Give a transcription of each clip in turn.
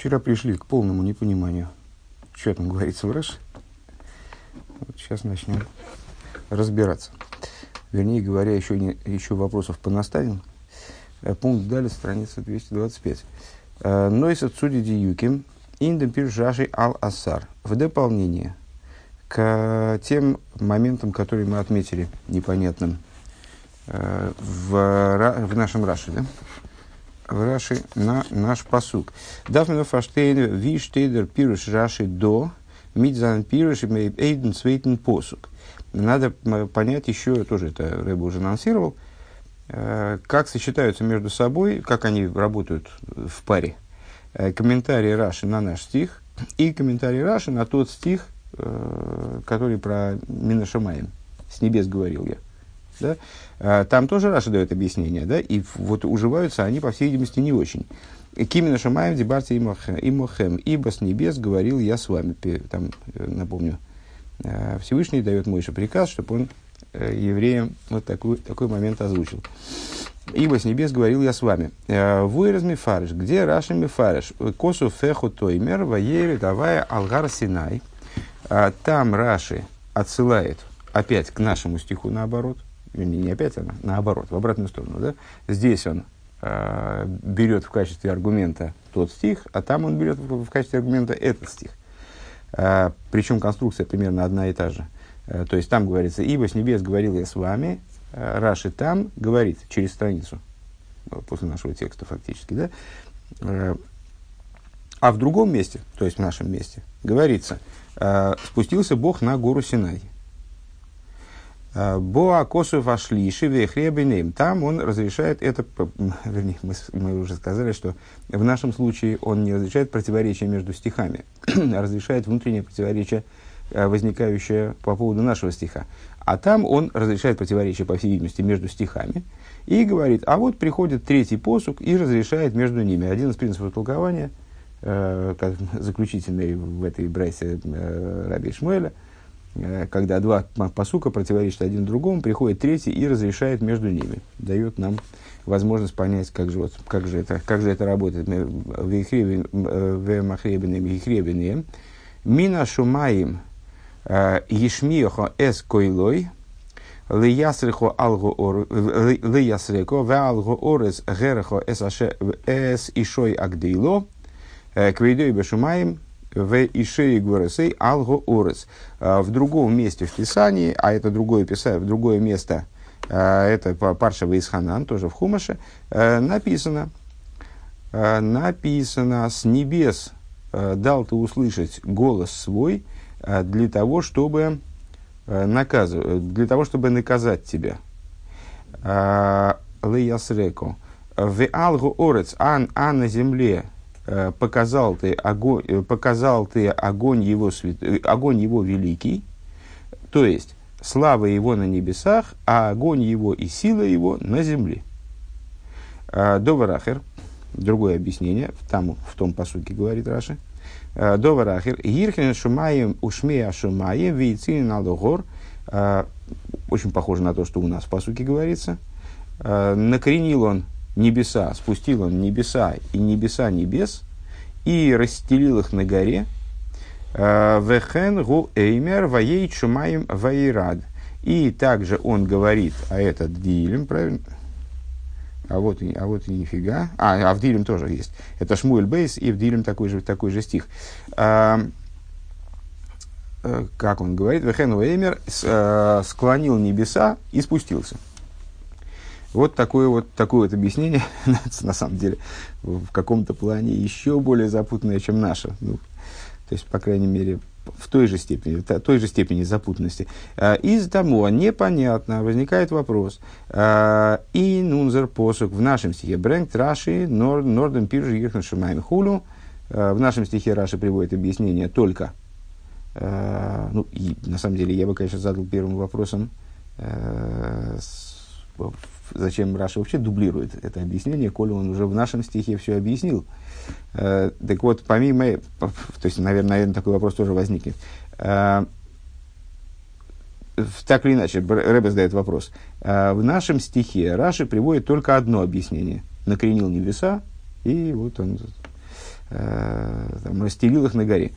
Вчера пришли к полному непониманию, что там говорится в Раши. Вот сейчас начнем разбираться. Вернее говоря, еще, не, еще вопросов понаставим. Э, пункт далее, страница 225. Э, Нойс отсуди диюким, индем пиржаши ал асар. В дополнение к тем моментам, которые мы отметили непонятным э, в, в нашем Раши, да? В Раши на наш посук. Дафмина фаштейн ви штейдер пируш Раши до мидзан пируш эйден цвейтен посук. Надо понять еще, тоже это Рэба уже анонсировал, э, как сочетаются между собой, как они работают в паре. Э, комментарии Раши на наш стих и комментарии Раши на тот стих, э, который про Минашамаем. С небес говорил я. Да? А, там тоже Раша дает объяснение, да, и вот уживаются они, по всей видимости, не очень. Кимина Шамаем, Дебарти Имохем, ибо с небес говорил я с вами. Там, э, напомню, э, Всевышний дает Мойше приказ, чтобы он э, евреям вот такой, такой момент озвучил. Ибо с небес говорил я с вами. Вуэрез мифариш. Где Раши мифариш? Косу феху тоймер ваери давая алгар синай. Там Раши отсылает опять к нашему стиху наоборот – не опять, а наоборот, в обратную сторону. Да? Здесь он э, берет в качестве аргумента тот стих, а там он берет в, в качестве аргумента этот стих. Э, причем конструкция примерно одна и та же. Э, то есть там говорится, ибо с небес говорил я с вами, э, Раши там говорит через страницу, после нашего текста фактически, да? Э, а в другом месте, то есть в нашем месте, говорится, э, спустился Бог на гору Синай. Боа косу вошли шиве Там он разрешает это, вернее, мы, мы уже сказали, что в нашем случае он не разрешает противоречия между стихами, а разрешает внутреннее противоречие, э, возникающее по поводу нашего стиха. А там он разрешает противоречие, по всей видимости, между стихами и говорит, а вот приходит третий посук и разрешает между ними. Один из принципов толкования, э, заключительный в этой брайсе э, Раби Шмуэля – Э, когда два посука противоречат один другому, приходит третий и разрешает между ними. Дает нам возможность понять, как же, вот, как же, это, как же это работает. Мина шумаим э, ешмиохо эс койлой, лиясрехо алго орес герехо эс ишой агдейло, э, квейдой бешумаим, в Ишеи Гуресей Алго Орес. А, в другом месте в Писании, а это другое, писание, другое место, а, это Паршава Исханан, тоже в Хумаше, а, написано, написано, с небес дал ты услышать голос свой для того, чтобы наказывать, для того, чтобы наказать тебя. Леясреко. В Алгу Орец, а, а на земле Э, показал ты огонь, э, показал ты огонь его, свят, э, огонь его великий, то есть слава его на небесах, а огонь его и сила его на земле. Доварахер, другое объяснение, там, в том посуке говорит Раши. Доварахер, Гирхен Шумаем Ушмея Шумаем Вейцин Алдогор, очень похоже на то, что у нас в посуке говорится. Накоренил он небеса, спустил он небеса и небеса небес, и расстелил их на горе. Э, Вехен гу эймер ваей чумаем ваирад. И также он говорит, а это Дилем, правильно? А вот, а вот и нифига. А, а в Дилем тоже есть. Это Шмуэль Бейс, и в Дилем такой же, такой же стих. А, как он говорит, Вехен Эймер склонил небеса и спустился. Вот такое вот, такое вот объяснение, на самом деле, в каком-то плане еще более запутанное, чем наше. Ну, то есть, по крайней мере, в той же степени, в той же степени запутанности. А, из того непонятно, возникает вопрос. А, и нунзер посук в нашем стихе Брэнк Раши Норден Пиржи Ирхен Хулу. А, в нашем стихе Раши приводит объяснение только. Ну, и, на самом деле, я бы, конечно, задал первым вопросом зачем Раша вообще дублирует это объяснение, коли он уже в нашем стихе все объяснил. Э, так вот, помимо, то есть, наверное, наверное, такой вопрос тоже возникнет. Э, так или иначе, Рэбе задает вопрос. Э, в нашем стихе Раши приводит только одно объяснение. Накренил небеса, и вот он э, там, расстелил их на горе.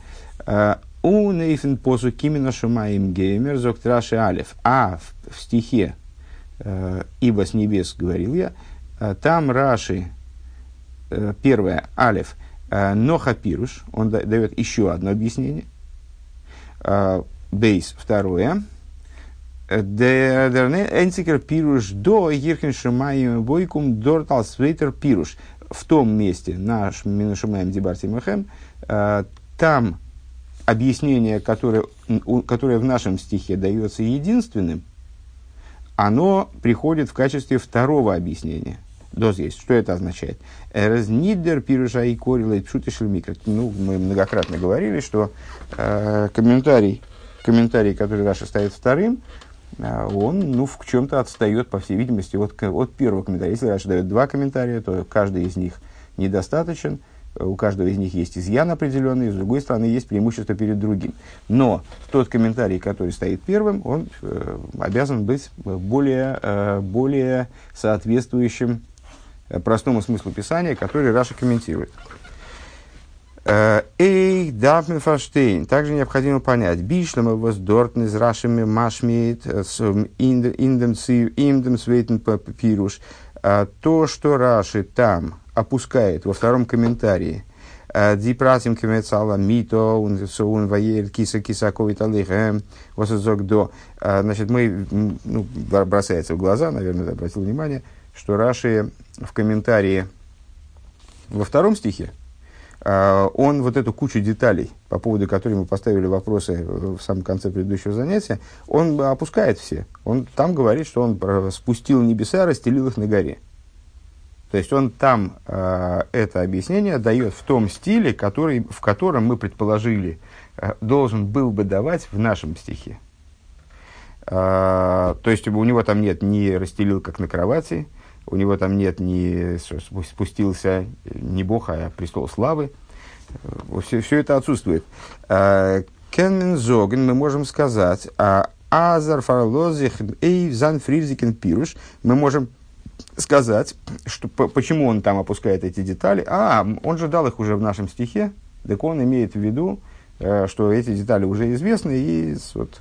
У нейфен посу кимина шумаем геймер зоктраши алев. А в, в стихе «Ибо с небес говорил я», там Раши, первое, алев, ноха пируш, он дает еще одно объяснение. Бейс, второе, Энцикер пируш до Гирхен Шумаем бойкум дортал свейтер пируш. В том месте, наш Минашумаем Дебарти Махем, э, там объяснение, которое, которое в нашем стихе дается единственным, оно приходит в качестве второго объяснения. Доз есть. Что это означает? Разнидер пируша и корила микро. Ну, мы многократно говорили, что э, комментарий, комментарий, который Раша ставит вторым, а он ну, в чем-то отстает, по всей видимости, от, от первого комментария. Если Раша дает два комментария, то каждый из них недостаточен, у каждого из них есть изъян определенный, с другой стороны, есть преимущество перед другим. Но тот комментарий, который стоит первым, он э, обязан быть более, э, более соответствующим э, простому смыслу Писания, который Раша комментирует. Эй, дарфмен фаштейн. Также необходимо понять. Бишлема воздортны с рашами машмит, индем свейтен пируш. То, что Раши там опускает во втором комментарии, Дипратим кемецала мито, он ваер киса киса ковиталих, восозок до. Значит, мы, ну, бросается в глаза, наверное, обратил внимание, что Раши в комментарии во втором стихе, а, он вот эту кучу деталей, по поводу которой мы поставили вопросы в самом конце предыдущего занятия, он опускает все. Он там говорит, что он спустил небеса, расстелил их на горе. То есть он там э, это объяснение дает в том стиле, который, в котором мы предположили, э, должен был бы давать в нашем стихе. Э, то есть у него там нет ни расстелил как на кровати, у него там нет ни спустился не Бог, а престол славы. Все, все это отсутствует. А, Кенмен Зоген мы можем сказать, а Азар Фарлозих и Зан Пируш, мы можем сказать, что, почему он там опускает эти детали. А, он же дал их уже в нашем стихе, так он имеет в виду, э, что эти детали уже известны, и вот,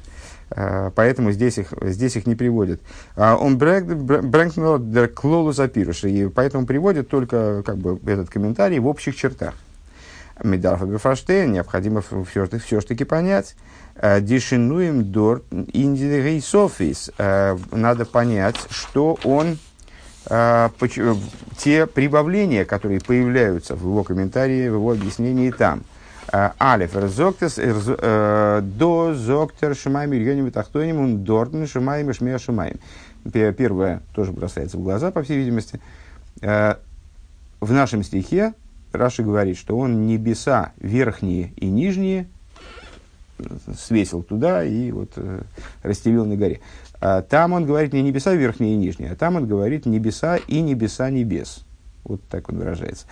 Э, поэтому здесь их, здесь их не приводит. А он брэнгнул дер клолус апируш, и поэтому приводит только как бы, этот комментарий в общих чертах. Медарфа Бефаштейн необходимо все, все таки понять. Э, Дишинуем дор индигейсофис. Э, надо понять, что он те прибавления, которые появляются в его комментарии, в его объяснении там – Алиф, разоктес, до зоктер шумайм ильоним тахтоним, он дортн шумайм и шмея шумайм. Первое тоже бросается в глаза, по всей видимости. В нашем стихе Раши говорит, что он небеса верхние и нижние свесил туда и вот расстелил на горе. Там он говорит не небеса верхние и нижние, а там он говорит небеса и небеса небес. Вот так он выражается.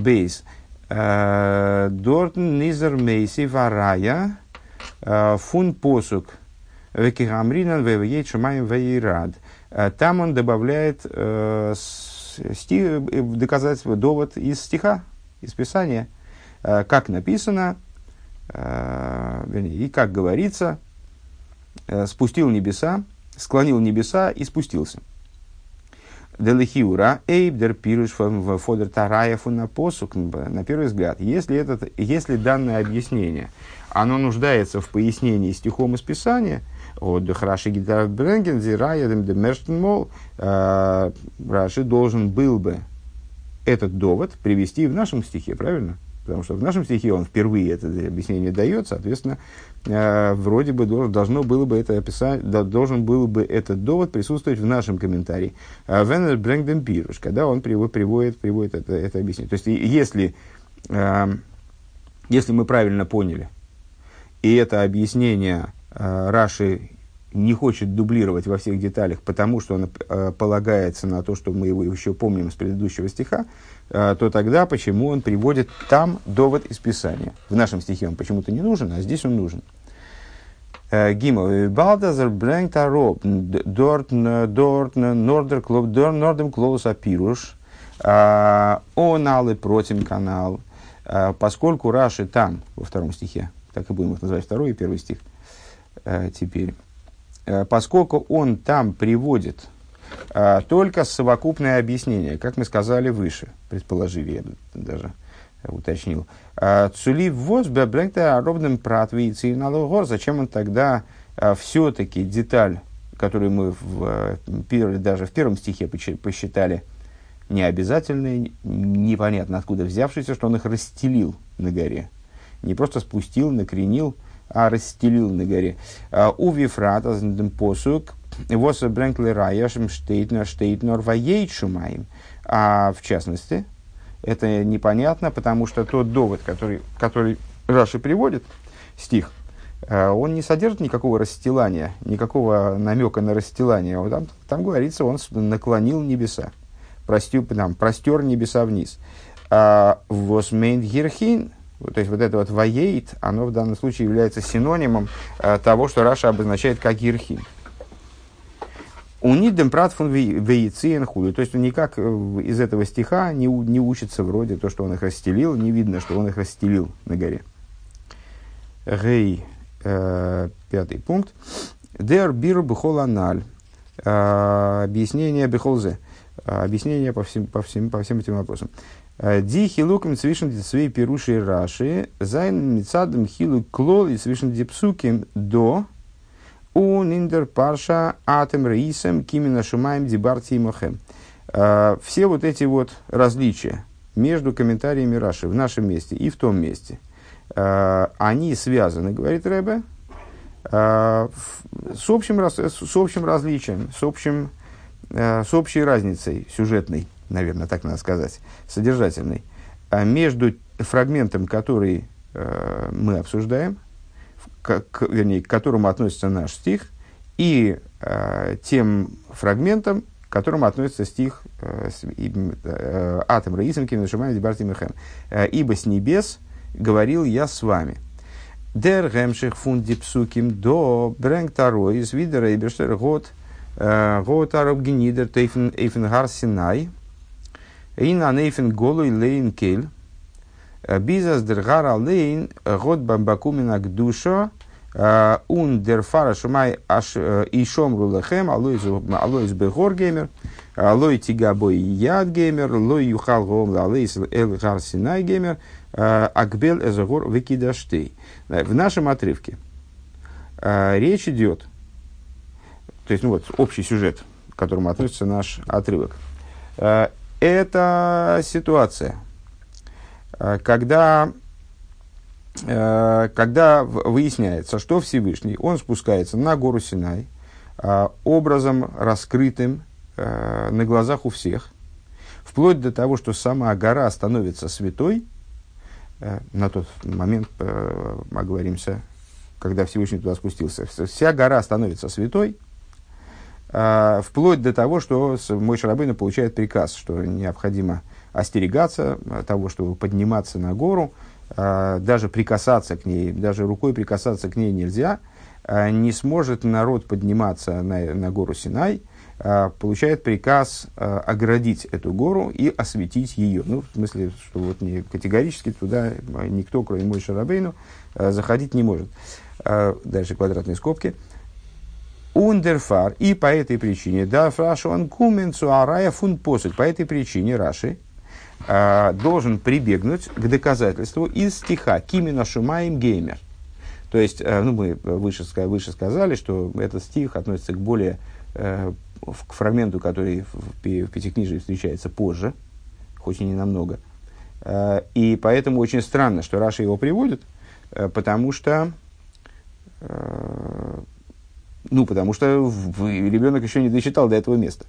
Бейс. Дортн низер мейси варая фун посук векигамринан вевеет шумаем вейрад. Там он добавляет стих, доказательство, довод из стиха, из Писания, как написано, вернее, и как говорится, спустил небеса, склонил небеса и спустился. Делихиура, эйбдер пируш фодер тарая на посук. На первый взгляд, если, этот, если данное объяснение, оно нуждается в пояснении стихом из Писания, от Раши Гитар Бренген, Зирая, Демерштен Мол, э, Раши должен был бы этот довод привести в нашем стихе, правильно? Потому что в нашем стихе он впервые это объяснение дает, соответственно, э, вроде бы должно было бы это описать, должен был бы этот довод присутствовать в нашем комментарии. Венер Брэнгден Пируш, когда он приводит, приводит, это, это объяснение. То есть, если, э, если мы правильно поняли, и это объяснение э, Раши не хочет дублировать во всех деталях, потому что он э, полагается на то, что мы его еще помним с предыдущего стиха, э, то тогда почему он приводит там довод из Писания? В нашем стихе он почему-то не нужен, а здесь он нужен. Э, Гимл. Балдазер брэнг тароп. Дорт, дорт, нордер клоп, нордем клоус апируш. Он алы против канал. А, поскольку Раши там, во втором стихе, так и будем их называть, второй и первый стих а, теперь, а, поскольку он там приводит а, только совокупное объяснение, как мы сказали выше, предположили, я даже уточнил. А, Цули воз бебректа ровным пратвицы налогор. Зачем он тогда а, все-таки деталь, которую мы в, даже в первом стихе посчитали необязательной, непонятно откуда взявшийся, что он их расстелил на горе. Не просто спустил, накренил, а расстелил на горе. У Вифрата, посук, Воса Бренкли Раяшем Штейтнер Штейтнер Ваейт Шумаем. А в частности, это непонятно, потому что тот довод, который, который Раши приводит, стих, э, он не содержит никакого расстилания, никакого намека на расстилание. Там, там говорится, он наклонил небеса, простю, там, простер небеса вниз. А Восмейн Гирхин, то есть вот это вот воейт, оно в данном случае является синонимом а, того, что Раша обозначает как Гирхин. У Нидем Пратфун Вейциен хули. То есть он никак э, из этого стиха не, не учится вроде то, что он их расстелил, не видно, что он их расстелил на горе. Гей, э, пятый пункт. Дер бир бихол аналь. Э, объяснение бихолзе. Э, объяснение по всем, по, всем, по всем этим вопросам. די חילוקים צווישן די צוויי פירושי רש״י, זיינען מצד דעם חילוק הכללי צווישן די פסוקים דא און אין דער פרשה אתם ראיתם כי מן השמים דברתי עמכם. А, все вот эти вот различия между комментариями Раши в нашем месте и в том месте, а, они связаны, говорит Рэбе, с общим, с общим различием, с, общим, с общей разницей сюжетной, наверное, так надо сказать, содержательной, между фрагментом, который мы обсуждаем, к, к, вернее, к которому относится наш стих, и э, тем фрагментом, к которому относится стих э, э, «Атом раисом кимнашимай дебарти мехем». Э, «Ибо с небес говорил я с вами». Дер гемших фунди псуким до брэнг тарой из видера и берштер год э, год араб генидер тейфен эйфен синай ин анейфен голой лейн кель Бизас дергар алейн год бамбакумина к душа ун дерфара шумай аш ишом рулехем алоис бегор геймер алой тига бой яд геймер лой юхал гом алоис эл гар синай геймер акбел эзагор викидаштей. В нашем отрывке речь идет, то есть ну вот общий сюжет, к которому относится наш отрывок. Это ситуация – Э, когда, э, когда выясняется, что Всевышний, он спускается на гору Синай, э, образом раскрытым на глазах у всех, вплоть до того, что сама гора становится святой, на тот момент оговоримся, когда Всевышний туда спустился, вся гора становится святой, вплоть до того, что мой Шарабейна получает приказ, что необходимо остерегаться того, чтобы подниматься на гору, а, даже прикасаться к ней, даже рукой прикасаться к ней нельзя, а, не сможет народ подниматься на, на гору Синай, а, получает приказ оградить эту гору и осветить ее. Ну, в смысле, что вот не, категорически туда никто, кроме Мой Шарабейну, заходить не может. Дальше квадратные скобки. Ундерфар. И по этой причине, да, фрашу анкуменцу арая фун посуд. По этой причине Раши, э, должен прибегнуть к доказательству из стиха «Кимина шумаем геймер». То есть, э, ну, мы выше, выше сказали, что этот стих относится к более э, к фрагменту, который в, в Пятикнижии встречается позже, хоть и не намного. Э, и поэтому очень странно, что Раша его приводит, э, потому что э, ну, потому что ребенок еще не дочитал до этого места.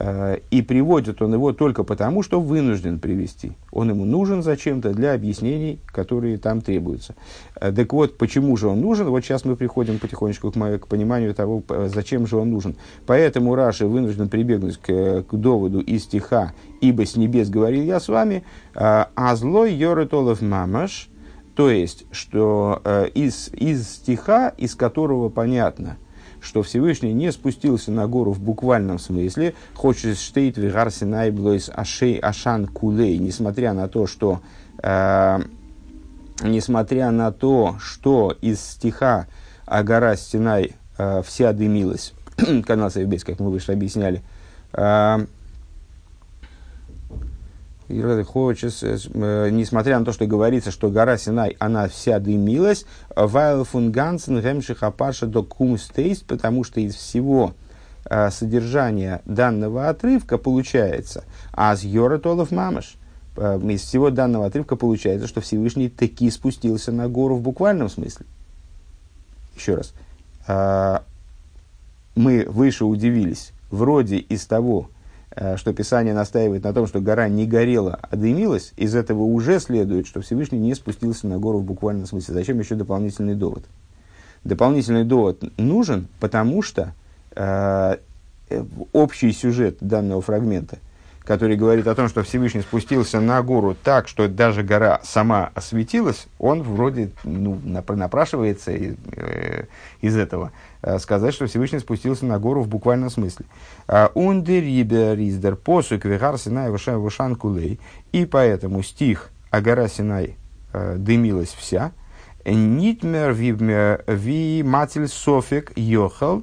Э, и приводит он его только потому, что вынужден привести. Он ему нужен зачем-то для объяснений, которые там требуются. Э, так вот, почему же он нужен? Вот сейчас мы приходим потихонечку к, к пониманию того, зачем же он нужен. Поэтому Раши вынужден прибегнуть к, к доводу из стиха «Ибо с небес говорил я с вами», э, «А злой йоретолов мамаш», то есть, что из, из стиха, из которого понятно – что Всевышний не спустился на гору в буквальном смысле, хочет штейт вигар синай блойс ашей ашан кулей, несмотря на то, что несмотря на то, что из стиха «А гора Стенай вся дымилась», канал Совбейс, как мы выше объясняли, хочешь, несмотря на то, что говорится, что гора Синай, она вся дымилась, Вайл фун Гансен Гемшиха Паша до Кумстейст, потому что из всего э, содержания данного отрывка получается, а с Йоратолов Мамаш, э, из всего данного отрывка получается, что Всевышний таки спустился на гору в буквальном смысле. Еще раз. Э, мы выше удивились, вроде из того, Э, что Писание настаивает на том, что гора не горела, а дымилась, из этого уже следует, что Всевышний не спустился на гору в буквальном смысле. Зачем еще дополнительный довод? Дополнительный довод нужен, потому что э, общий сюжет данного фрагмента – который говорит о том, что Всевышний спустился на гору так, что даже гора сама осветилась, он вроде ну, напрашивается из, э, из этого э, сказать, что Всевышний спустился на гору в буквальном смысле. А, Риздер посук вегар Синай Вышан Кулей. И поэтому стих «А гора Синай э, дымилась вся», Нитмер ви матель софик йохал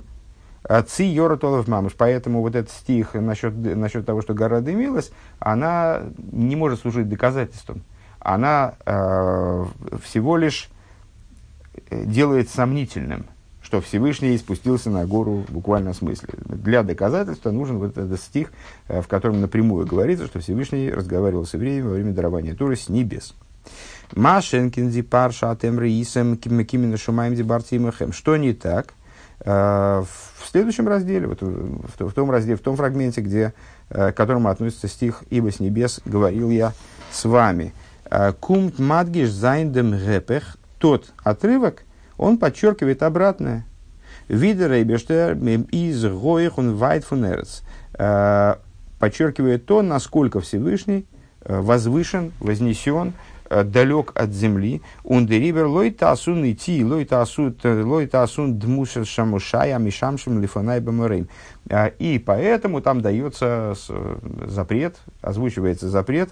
Ци Йоратолов Мамыш. Поэтому вот этот стих насчет, насчет того, что гора дымилась, она не может служить доказательством. Она э, всего лишь делает сомнительным, что Всевышний спустился на гору в буквальном смысле. Для доказательства нужен вот этот стих, э, в котором напрямую говорится, что Всевышний разговаривал с евреями во время дарования Туры с небес. Машенкин ди парша атем рейсем кимина шумаем бартимахем. Что не так? Э, в следующем разделе, вот, в, в том разделе, в том фрагменте, где, э, к которому относится стих «Ибо с небес говорил я с вами». Э, קומט מדגיש זיין דעם היפך, тот отрывок, он подчеркивает обратное. ווי דער אייבערשטער איז הויך און ווייט פון ארץ. Подчеркивает то, насколько Всевышний возвышен, вознесен, Э, далек от земли. Он деривер лой тасун идти, лой тасун, лой тасун дмушер шамушая, мишамшим лифанай бамарейм. Э, и поэтому там дается запрет, озвучивается запрет,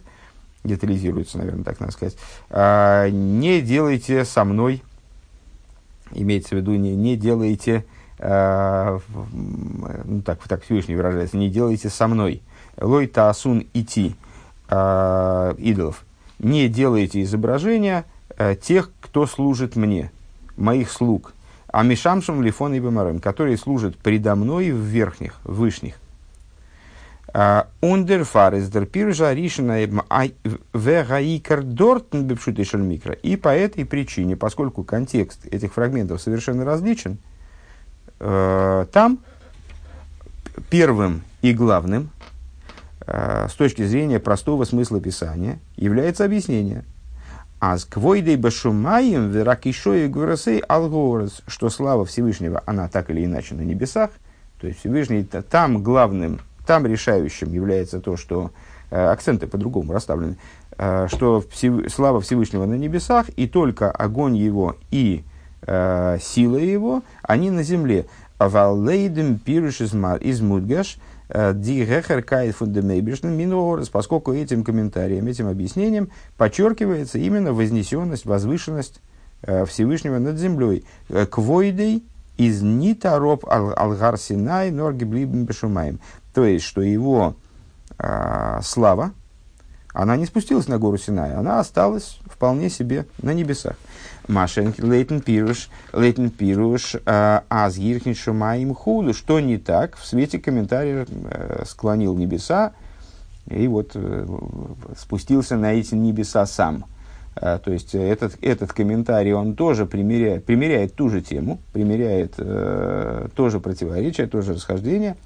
детализируется, наверное, так надо сказать. Э, не делайте со мной, имеется в виду, не, не делайте, ну так, так Всевышний выражается, не делайте со мной. Лой таасун идти идолов не делайте изображения э, тех, кто служит мне, моих слуг, а мишамшам лифон и бамарем, которые служат предо мной в верхних, в вышних. Ундерфар из дерпиржа ришена вегаикар дортн бепшут микро. И по этой причине, поскольку контекст этих фрагментов совершенно различен, э, там первым и главным с точки зрения простого смысла Писания является объяснение. А с квойдей башумаем веракишой гурасей алгорас, что слава Всевышнего, она так или иначе на небесах, то есть Всевышний там главным, там решающим является то, что э, акценты по-другому расставлены, э, что всев, слава Всевышнего на небесах, и только огонь его и э, сила его, они на земле. Авалейдем пируш из мудгаш – Ди Гехер Кайт Минорс, поскольку этим комментарием, этим объяснением подчеркивается именно вознесенность, возвышенность э, Всевышнего над землей. Э, Квойдей из Нитароб Алгар Синай Норги Бешумаем. То есть, что его э, слава, она не спустилась на гору Синай, она осталась вполне себе на небесах. Машенки Лейтен Пируш, Лейтен Пируш, а, Аз Гирхин Шумаим Худу. Что не так? В свете комментариев э, склонил небеса и вот спустился на эти небеса сам. А, то есть этот, этот комментарий, он тоже примеряет, примеряет ту же тему, примеряет э, тоже противоречие, тоже расхождение,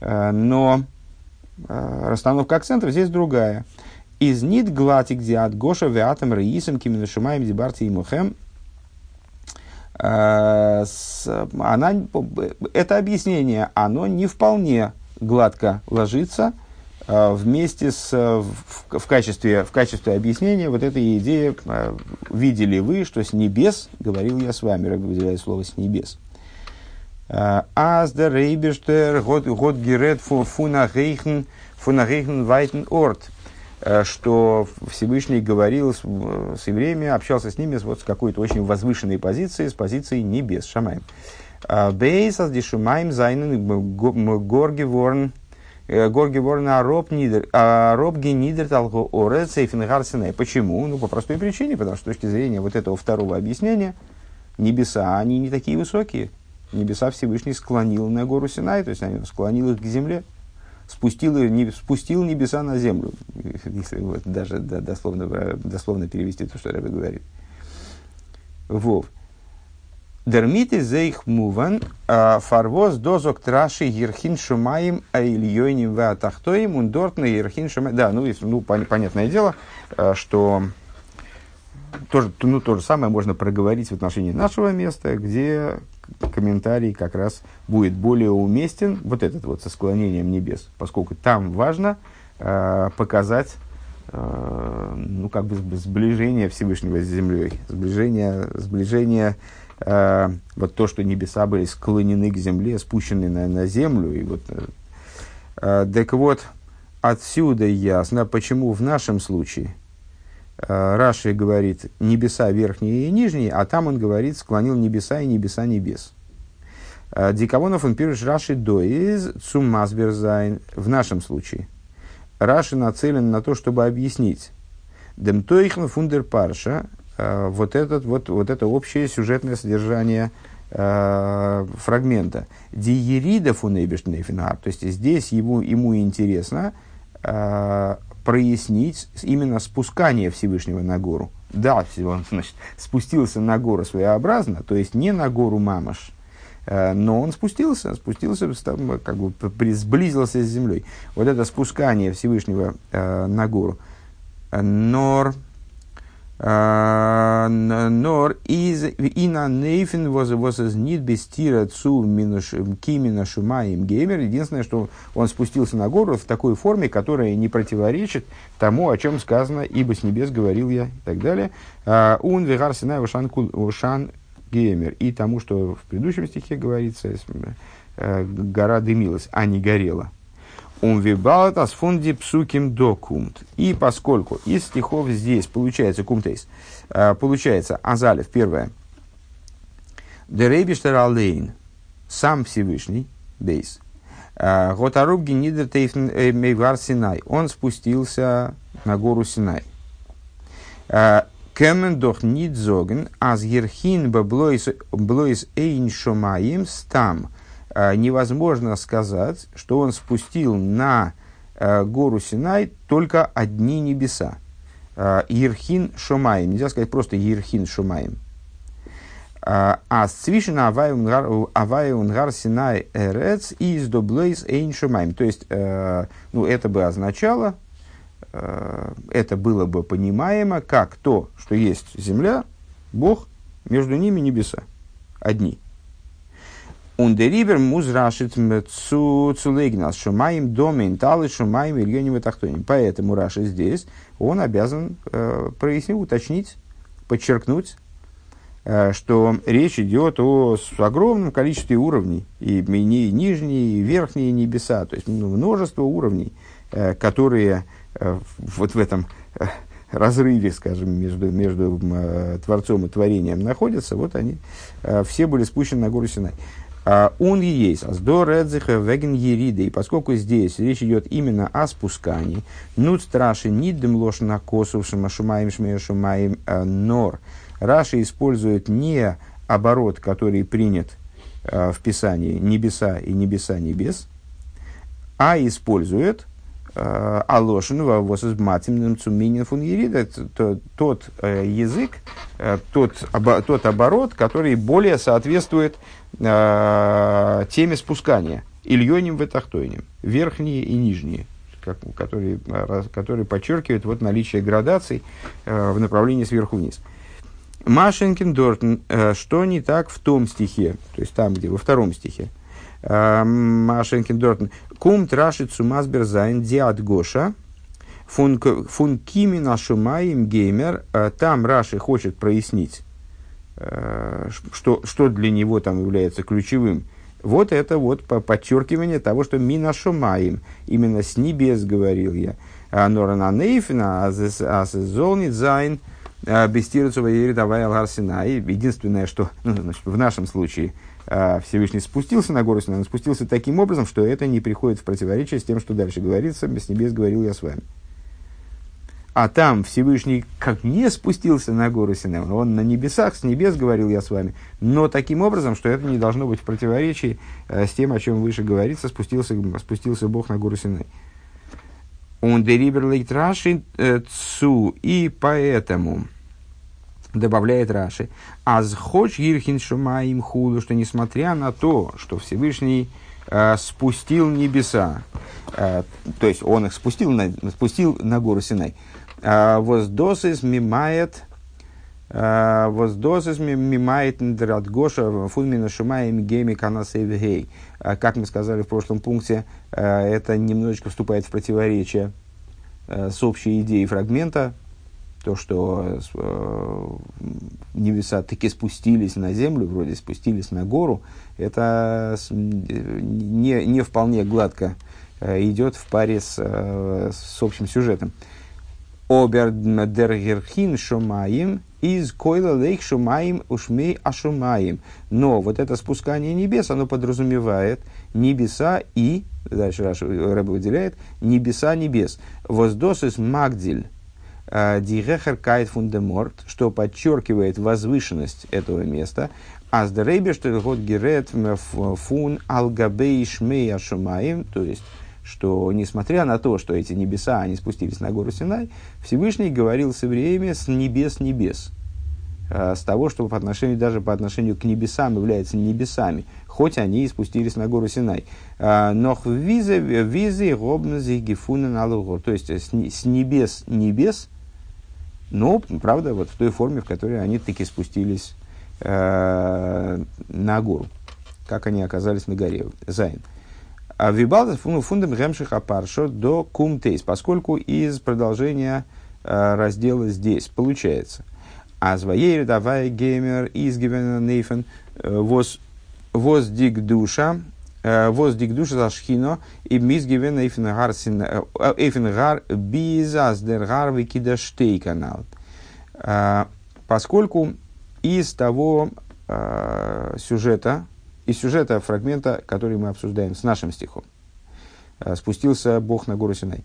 э, но э, расстановка акцентов здесь другая. Из нит глатик диат гоша веатам раисам кимина шумаем дибарти и мухем. Э, она, это объяснение, оно не вполне гладко ложится э, вместе с, в, в, качестве, в качестве объяснения вот этой идеи э, «видели вы, что с небес, говорил я с вами», выделяет слово «с небес». Аз der Рейбештер год герет фунахейхен вайтен орт. Э, что Всевышний говорил с, с евреями, общался с ними вот с какой-то очень возвышенной позиции, с позиции небес, шамаем. Бейсас дишумаем зайнен горги ворн Горги Ворна Ароб Генидер Талго Орец и Почему? Ну, по простой причине, потому что с точки зрения вот этого второго объяснения, небеса, они не такие высокие. Небеса Всевышний склонил на гору Синай, то есть они склонил их к земле, спустил, не, спустил небеса на землю. Если вот даже да, дословно, дословно перевести то, что Рэбе говорит. Вов. Дермити зейх муван фарвоз дозок траши ерхин шумаем ильёйним ватахтоим ундортна ерхин шумаем. Да, ну, ну понятное дело, а, что то, ну, то же самое можно проговорить в отношении нашего места, где комментарий как раз будет более уместен, вот этот вот со склонением небес, поскольку там важно э, показать э, ну, как бы сближение Всевышнего с землей, сближение, сближение э, вот то, что небеса были склонены к земле, спущены на, на землю. И вот, э, так вот, отсюда ясно, почему в нашем случае Раши говорит небеса верхние и нижние, а там он говорит склонил небеса и небеса небес. Э, Дикавонов он пишет Раши до из Цумасберзайн в нашем случае. Раши нацелен на то, чтобы объяснить Демтойхн фундер парша Э, вот, этот, вот, вот это общее сюжетное содержание э, фрагмента. Диерида фунейбешнейфингар. То есть здесь ему, ему интересно э, прояснить именно спускание Всевышнего на гору. Да, он значит, спустился на гору своеобразно, то есть не на гору Мамаш, э, но он спустился, спустился, как бы сблизился с землей. Вот это спускание Всевышнего э, на гору. Нор, Нор из ина нейфен воз нит бестира цу кимина шумаем геймер. Единственное, что он спустился на гору в такой форме, которая не противоречит тому, о чем сказано, ибо с небес говорил я и так далее. Он вегар синай ушан геймер. И тому, что в предыдущем стихе говорится, э, гора дымилась, а не горела. Умвибалтас фунди псуким докумт. И поскольку из стихов здесь получается кумтейс, э, получается Азалев, первое. Дерейбиштер алейн, сам Всевышний, бейс. Э, Готаруб генидер э, мейвар Синай. Он спустился на гору Синай. Кемен дох нидзоген, аз ерхин блойс эйн шомаим стам. А, невозможно сказать, что он спустил на а, гору Синай только одни небеса. Ерхин а, Шумаем. Нельзя сказать просто Ерхин Шумаем. А свишена аваюнгар Синай Эрец и из доблейс Эйн Шумаем. То есть, ну, это бы означало, это было бы понимаемо как то, что есть земля, Бог, между ними небеса. Одни. Ундерибер музрашит цу цулегнас шумаем домен талы шумаем ильоним тахтоним. Поэтому Раша здесь, он обязан э, прояснить, уточнить, подчеркнуть, э, что речь идет о огромном количестве уровней, и, и нижние, и верхние небеса, то есть множество уровней, э, которые э, вот в этом э, разрыве, скажем, между, между э, Творцом и Творением находятся, вот они э, все были спущены на гору Синай. А, он и есть. Аздор Эдзиха Веген Ерида. И поскольку здесь речь идет именно о спускании, нут страши ниддем ложь на косу шумаем шумаем а, нор. Раши использует не оборот, который принят а, в Писании небеса и небеса небес, а использует Алошин восыз матимным цуминин фун ерида, тот э, язык, э, тот, тот оборот, который более соответствует э, теме спускания. Ильоним ветахтойним. Верхние и нижние. Которые, которые подчеркивают вот наличие градаций э, в направлении сверху вниз. Машенкин Дортен, э, что не так в том стихе, то есть там, где во втором стихе. Э, Машенкин Дортен. Кум трашит сумасбер зайн диат гоша. Фун кимина шумаем геймер. Э, там Раши хочет прояснить Э, что, что для него там является ключевым. Вот это вот подчеркивание того, что минашумаем, именно с небес говорил я. Норана Нейфина, Азезолнит Зайн, Бестирцева и давай Алгарсина. Единственное, что ну, значит, в нашем случае Всевышний спустился на гору Синай, он спустился таким образом, что это не приходит в противоречие с тем, что дальше говорится, с небес говорил я с вами а там Всевышний как не спустился на гору Синай, он на небесах, с небес говорил я с вами, но таким образом, что это не должно быть в противоречии э, с тем, о чем выше говорится, спустился, спустился Бог на гору Синай. Он дерибер Раши э, цу, и поэтому, добавляет Раши, аз хоч гирхин шумаим худу, что несмотря на то, что Всевышний э, спустил небеса, э, то есть он их спустил на, спустил на гору Синай, а, воздосис мимает а, воздосис мимает Гоша фунмина шумаем гейми канасейвгей. А, как мы сказали в прошлом пункте, это немножечко вступает в противоречие с общей идеей фрагмента, то, что небеса таки спустились на землю, вроде спустились на гору, это не, не вполне гладко идет в паре с, с общим сюжетом. Обер дергерхин шумаем из койла лейх шумаем ушмей ашумаем. Но вот это спускание небес, оно подразумевает небеса и, дальше Рэб выделяет, небеса небес. Воздос из магдиль э, дирехер кайт фундеморт, что подчеркивает возвышенность этого места. А с что год герет фун алгабей шмей ашумаем, то есть что несмотря на то, что эти небеса, они спустились на гору Синай, Всевышний говорил с евреями с небес небес. Э, с того, что по отношению, даже по отношению к небесам являются небесами, хоть они и спустились на гору Синай. Э, но в визе, визе, робнази, гифуна налугор. То есть, с, с небес небес, но, правда, вот в той форме, в которой они таки спустились э, на гору. Как они оказались на горе. Зайн. А Вибалда фундам гемших апаршо до кумтейс, поскольку из продолжения э, раздела здесь получается. А звоей давай геймер из нейфен э, воз воз дик душа э, воз дик душа за шхино и мис гивен эйфен гар эйфен гар бизас дер гар викида канал. Поскольку из того сюжета, из сюжета фрагмента, который мы обсуждаем с нашим стихом. Э, спустился Бог на гору Синай.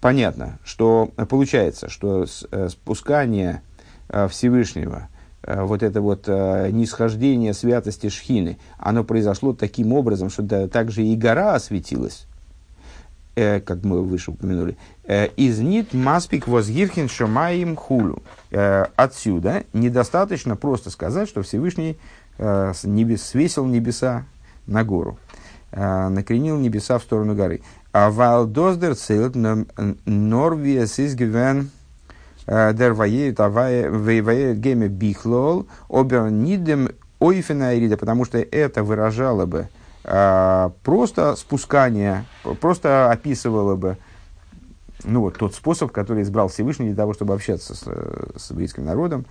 Понятно, что получается, что э, спускание э, Всевышнего, вот это вот нисхождение святости Шхины, оно произошло таким образом, что да, также и гора осветилась, как мы выше упомянули, из нит маспик возгирхин шамаим хулю. Отсюда недостаточно просто сказать, что Всевышний э, небес, свесил небеса на гору, э, накренил небеса в сторону горы. А валдоздер цилт норвиес изгивен дер ваеет геме бихлол обер нидем ойфена потому что это выражало бы э, просто спускание, просто описывало бы ну, вот, тот способ, который избрал Всевышний для того, чтобы общаться с, с еврейским народом,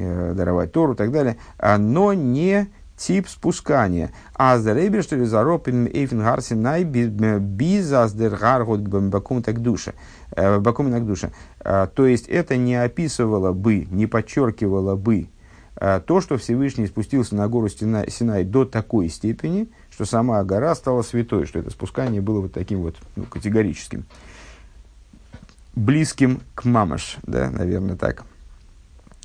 Э, даровать Тору и так далее, но не тип спускания. А за рейбер, что ли, заропин эйфен гарсин най бизас дер гаргот бакум так душа. Э, бакум так душа. Э, то есть это не описывало бы, не подчеркивало бы то, что Всевышний спустился на гору Синай до такой степени, что сама гора стала святой, что это спускание было вот таким вот ну, категорическим, близким к мамаш, да, наверное, так.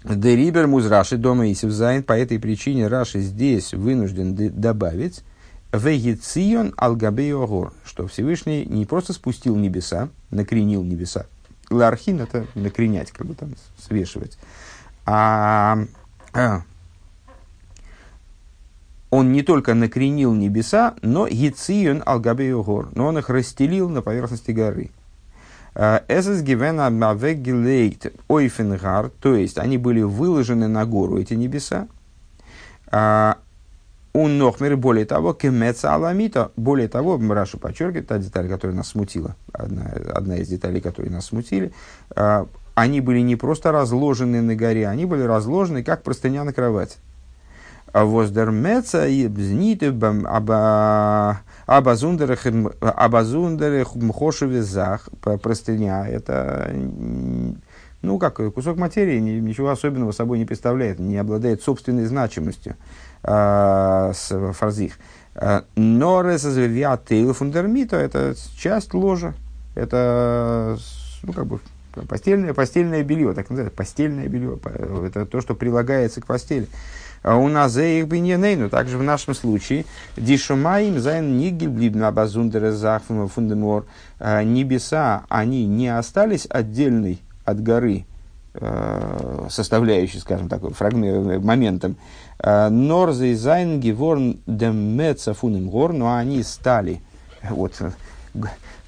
Дерибер муз Раши дома Исив Зайн. По этой причине Раши здесь вынужден добавить Вегицион алгабеогор, что Всевышний не просто спустил небеса, накренил небеса. Лархин это накренять, как бы там свешивать. А, а он не только накренил небеса, но Гицион алгабеогор, но он их расстелил на поверхности горы. Эсэс гивена мавегилейт ойфенгар, то есть они были выложены на гору, эти небеса. А, у Нохмер, более того, кемеца аламита, более того, Раша подчеркивает, та деталь, которая нас смутила, одна, одна из деталей, которые нас смутили, а, они были не просто разложены на горе, они были разложены как простыня на кровать. Воздермеца и бзнит абазундерах мхошеве зах. Простыня – это ну, как кусок материи, ничего особенного собой не представляет, не обладает собственной значимостью э, с фразих. Но резазвивиатейл фундермита – это часть ложа, это ну, как бы постельное, постельное белье, так называется, постельное белье, это то, что прилагается к постели. А у нас אזוי אויך בענייננו, также в нашем случае, дишумаим зайн нигель блибна базундера захфума фундемор, а, небеса, они не остались отдельной от горы, а, составляющей, скажем так, фрагмент, моментом, נאר זיי זיינען געווארן דער מצע פונעם הר, но они стали, вот,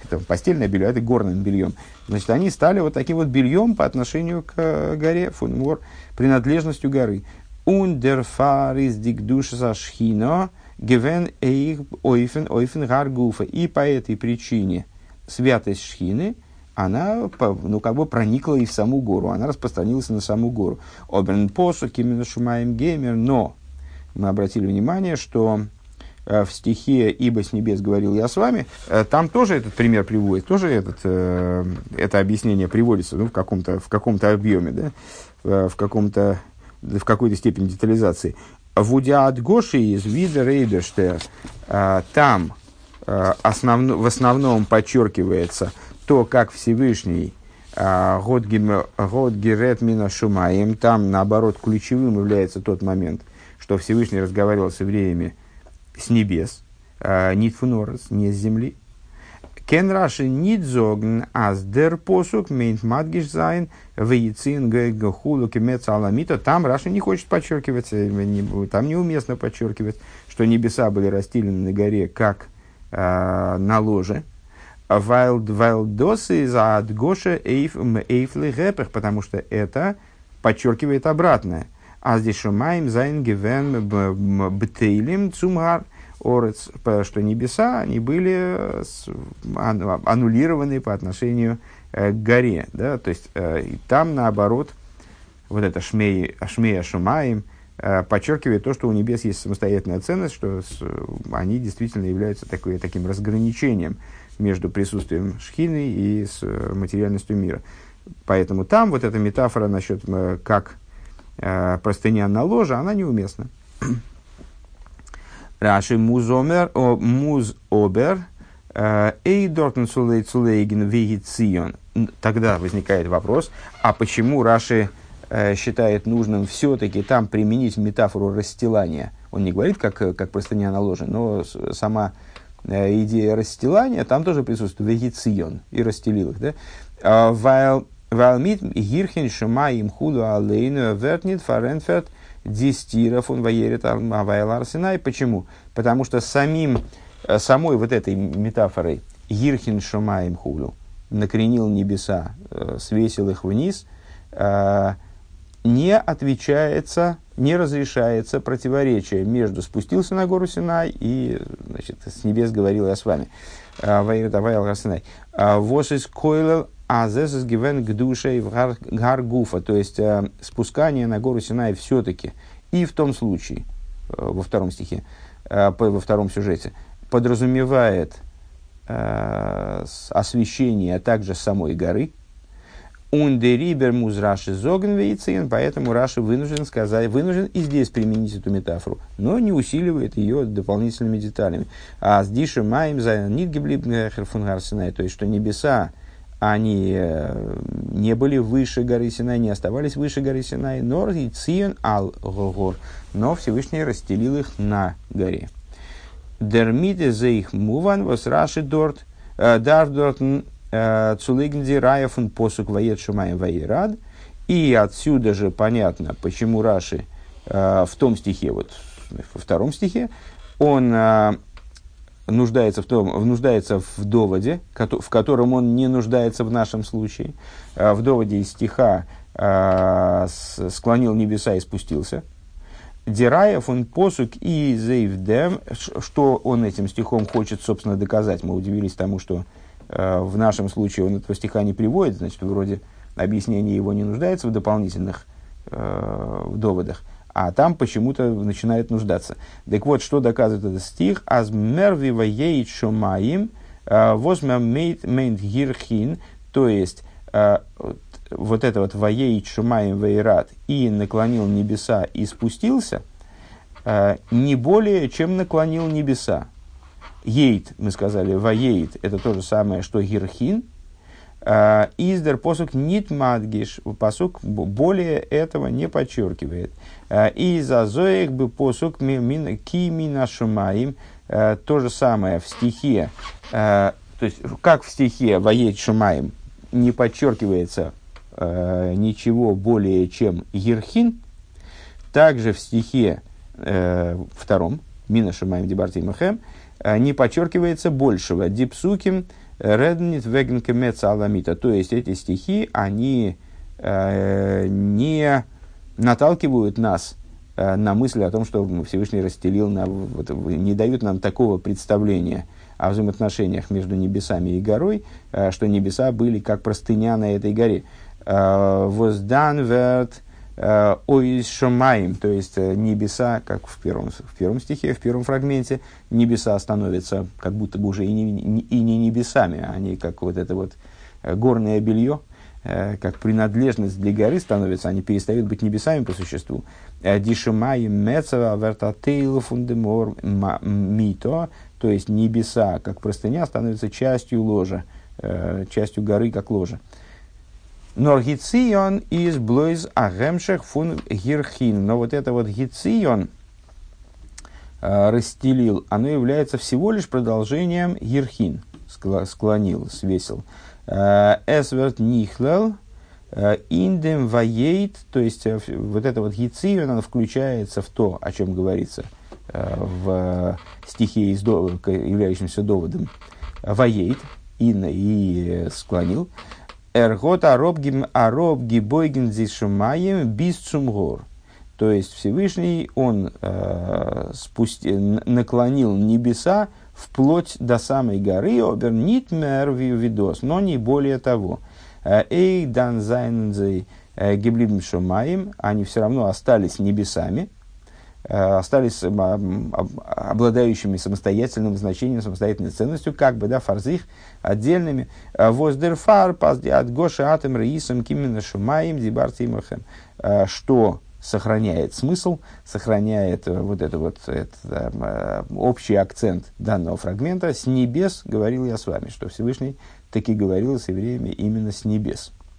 это постельное белье, это горным бельем. Значит, они стали вот таким вот бельем по отношению к горе, фунмор, принадлежностью горы. Ундерфарис дикдуша шхино гевен эйх ойфен ойфен гаргуфа. И по этой причине святость шхины, она ну, как бы проникла и в саму гору, она распространилась на саму гору. Оберн посук именно шумаем геймер, но мы обратили внимание, что Э, в стихе «Ибо с небес говорил я с вами», э, там тоже этот пример приводит, тоже этот, э, это объяснение приводится ну, в каком-то в каком-то объеме, да, в, каком-то, в какой-то степени детализации. В Удиат Гоши из вида Рейберштер там основно, в основном подчеркивается то, как Всевышний Год Герет Мина Шумаем, там, наоборот, ключевым является тот момент, что Всевышний разговаривал с евреями с небес, פון ארץ, не с земли. קען רש״י ניט זאגן, אז דער פסוק מיינט מדגיש זיין, והציען כו׳ כמצע על המטה. Там Раши не хочет подчеркивать, э, там неуместно подчеркивать, что небеса были расстелены на горе, как э, на ложе. ווייל ווייל דאס איז א הדגשה אויף אויף להיפך, потому что это подчеркивает обратное. А здесь шумаем зайн гивен бтейлим цумар орец, что небеса, они были аннулированы по отношению э, к горе. Да? То есть э, и там, наоборот, вот это шмей, шмея шумаем э, подчеркивает то, что у небес есть самостоятельная ценность, что они действительно являются такой, таким разграничением между присутствием шхины и с материальностью мира. Поэтому там вот эта метафора насчет как э, простыня на ложе, она неуместна. Раши музомер, о, муз обер, э, эй дортен цулей цулейген вегицион. Тогда возникает вопрос, а почему Раши считает нужным все-таки там применить метафору расстилания? Он не говорит, как, как простыня на ложе, но сама идея расстилания там тоже присутствует, вегицион, и расстелил их. Да? While Валмит гирхин шума им худу алейну вертнит фаренферт дистира фун ваерит авайлар синай. Почему? Потому что самим, э, самой вот этой метафорой гирхин шума им худу накренил небеса, э, свесил их вниз, э, не отвечается, не разрешается противоречие между спустился на гору Синай и значит, с небес говорил я с вами. Ваирит Авайлар Синай. Вос из а зесес гивен к душе в гаргуфа, то есть э, спускание на гору Синай все-таки и в том случае, э, во втором стихе, э, во втором сюжете, подразумевает освещение, а также самой горы. Ундерибер муз Раши зогн поэтому Раши вынужден сказать, вынужден и здесь применить эту метафору, но не усиливает ее дополнительными деталями. А с Диша Маем за Нидгеблиб то есть что небеса, они э, не были выше горы Синай, не оставались выше горы Синай, но Цион ал гор, но Всевышний расстелил их на горе. Дермиде за их муван вас раши дорт, э, дар дорт э, цулигнди рая фун посук ваед шумаем ваирад. И отсюда же понятно, почему Раши в том стихе, вот во втором стихе, он нуждается в, том, нуждается в доводе, в котором он не нуждается в нашем случае. А в доводе из стиха а, «склонил небеса и спустился». Дираев он посук и зейвдем, что он этим стихом хочет, собственно, доказать. Мы удивились тому, что а, в нашем случае он этого стиха не приводит, значит, вроде объяснение его не нуждается в дополнительных э, доводах. А там почему-то начинает нуждаться. Так вот, что доказывает этот стих? «Аз мерви ваеит шумаим возьмем мейнт гирхин», то есть, вот это вот «Ваеич Шумаем Вейрат» и наклонил небеса и спустился, э, не более, чем наклонил небеса. Ейт, мы сказали, «Ваейт» – это то же самое, что «Гирхин», Издер посук нит мадгиш, посук более этого не подчеркивает. Э, и за зоек бы посук кимина шумаим, то же самое в стихе, то есть как в стихе воет шумаим не подчеркивается э, ничего более, чем Ерхин, также в стихе э, втором, Мина Шумаем Дебарти Махем, э, не подчеркивается большего. Дипсуким Реднит Вегенкемеца Аламита. То есть эти стихи, они э, не наталкивают нас э, на мысль о том, что Всевышний расстелил, на, вот, не дают нам такого представления о взаимоотношениях между небесами и горой, э, что небеса были как простыня на этой горе. Э, воздан верт э, шомаем, то есть э, небеса, как в первом, в первом стихе, в первом фрагменте, небеса становятся как будто бы уже и не, и не небесами, они как вот это вот горное белье, как принадлежность для горы становятся, они перестают быть небесами по существу. Дишумаем мецава вертатейл фундемор мито, то есть небеса, как простыня, становятся частью ложа, частью горы, как ложа. Норгицион из блойз агемшех фун гирхин. Но вот это вот гицион э, расстелил, оно является всего лишь продолжением гирхин. Склонил, свесил. Э, эсверт нихлел э, индем ваейт, то есть вот это вот гицион, оно включается в то, о чем говорится в стихе, являющемся доводом. Ваейт, и, и склонил. Эргот ароб гибойген зишумаем без цумгор. То есть Всевышний, он э, спусти, наклонил небеса вплоть до самой горы, обернит мервию видос, но не более того. Э, эй дан зайнзей э, гиблибм шумаем, они все равно остались небесами, остались обладающими самостоятельным значением, самостоятельной ценностью, как бы, да, фарзих, отдельными. Э, Воздерфар, от Гоши Атем Раисом Кимина Шумаем Дибартимахем, э, что сохраняет смысл, сохраняет вот это вот это, общий акцент данного фрагмента. С небес говорил я с вами, что Всевышний таки говорил с евреями именно с небес.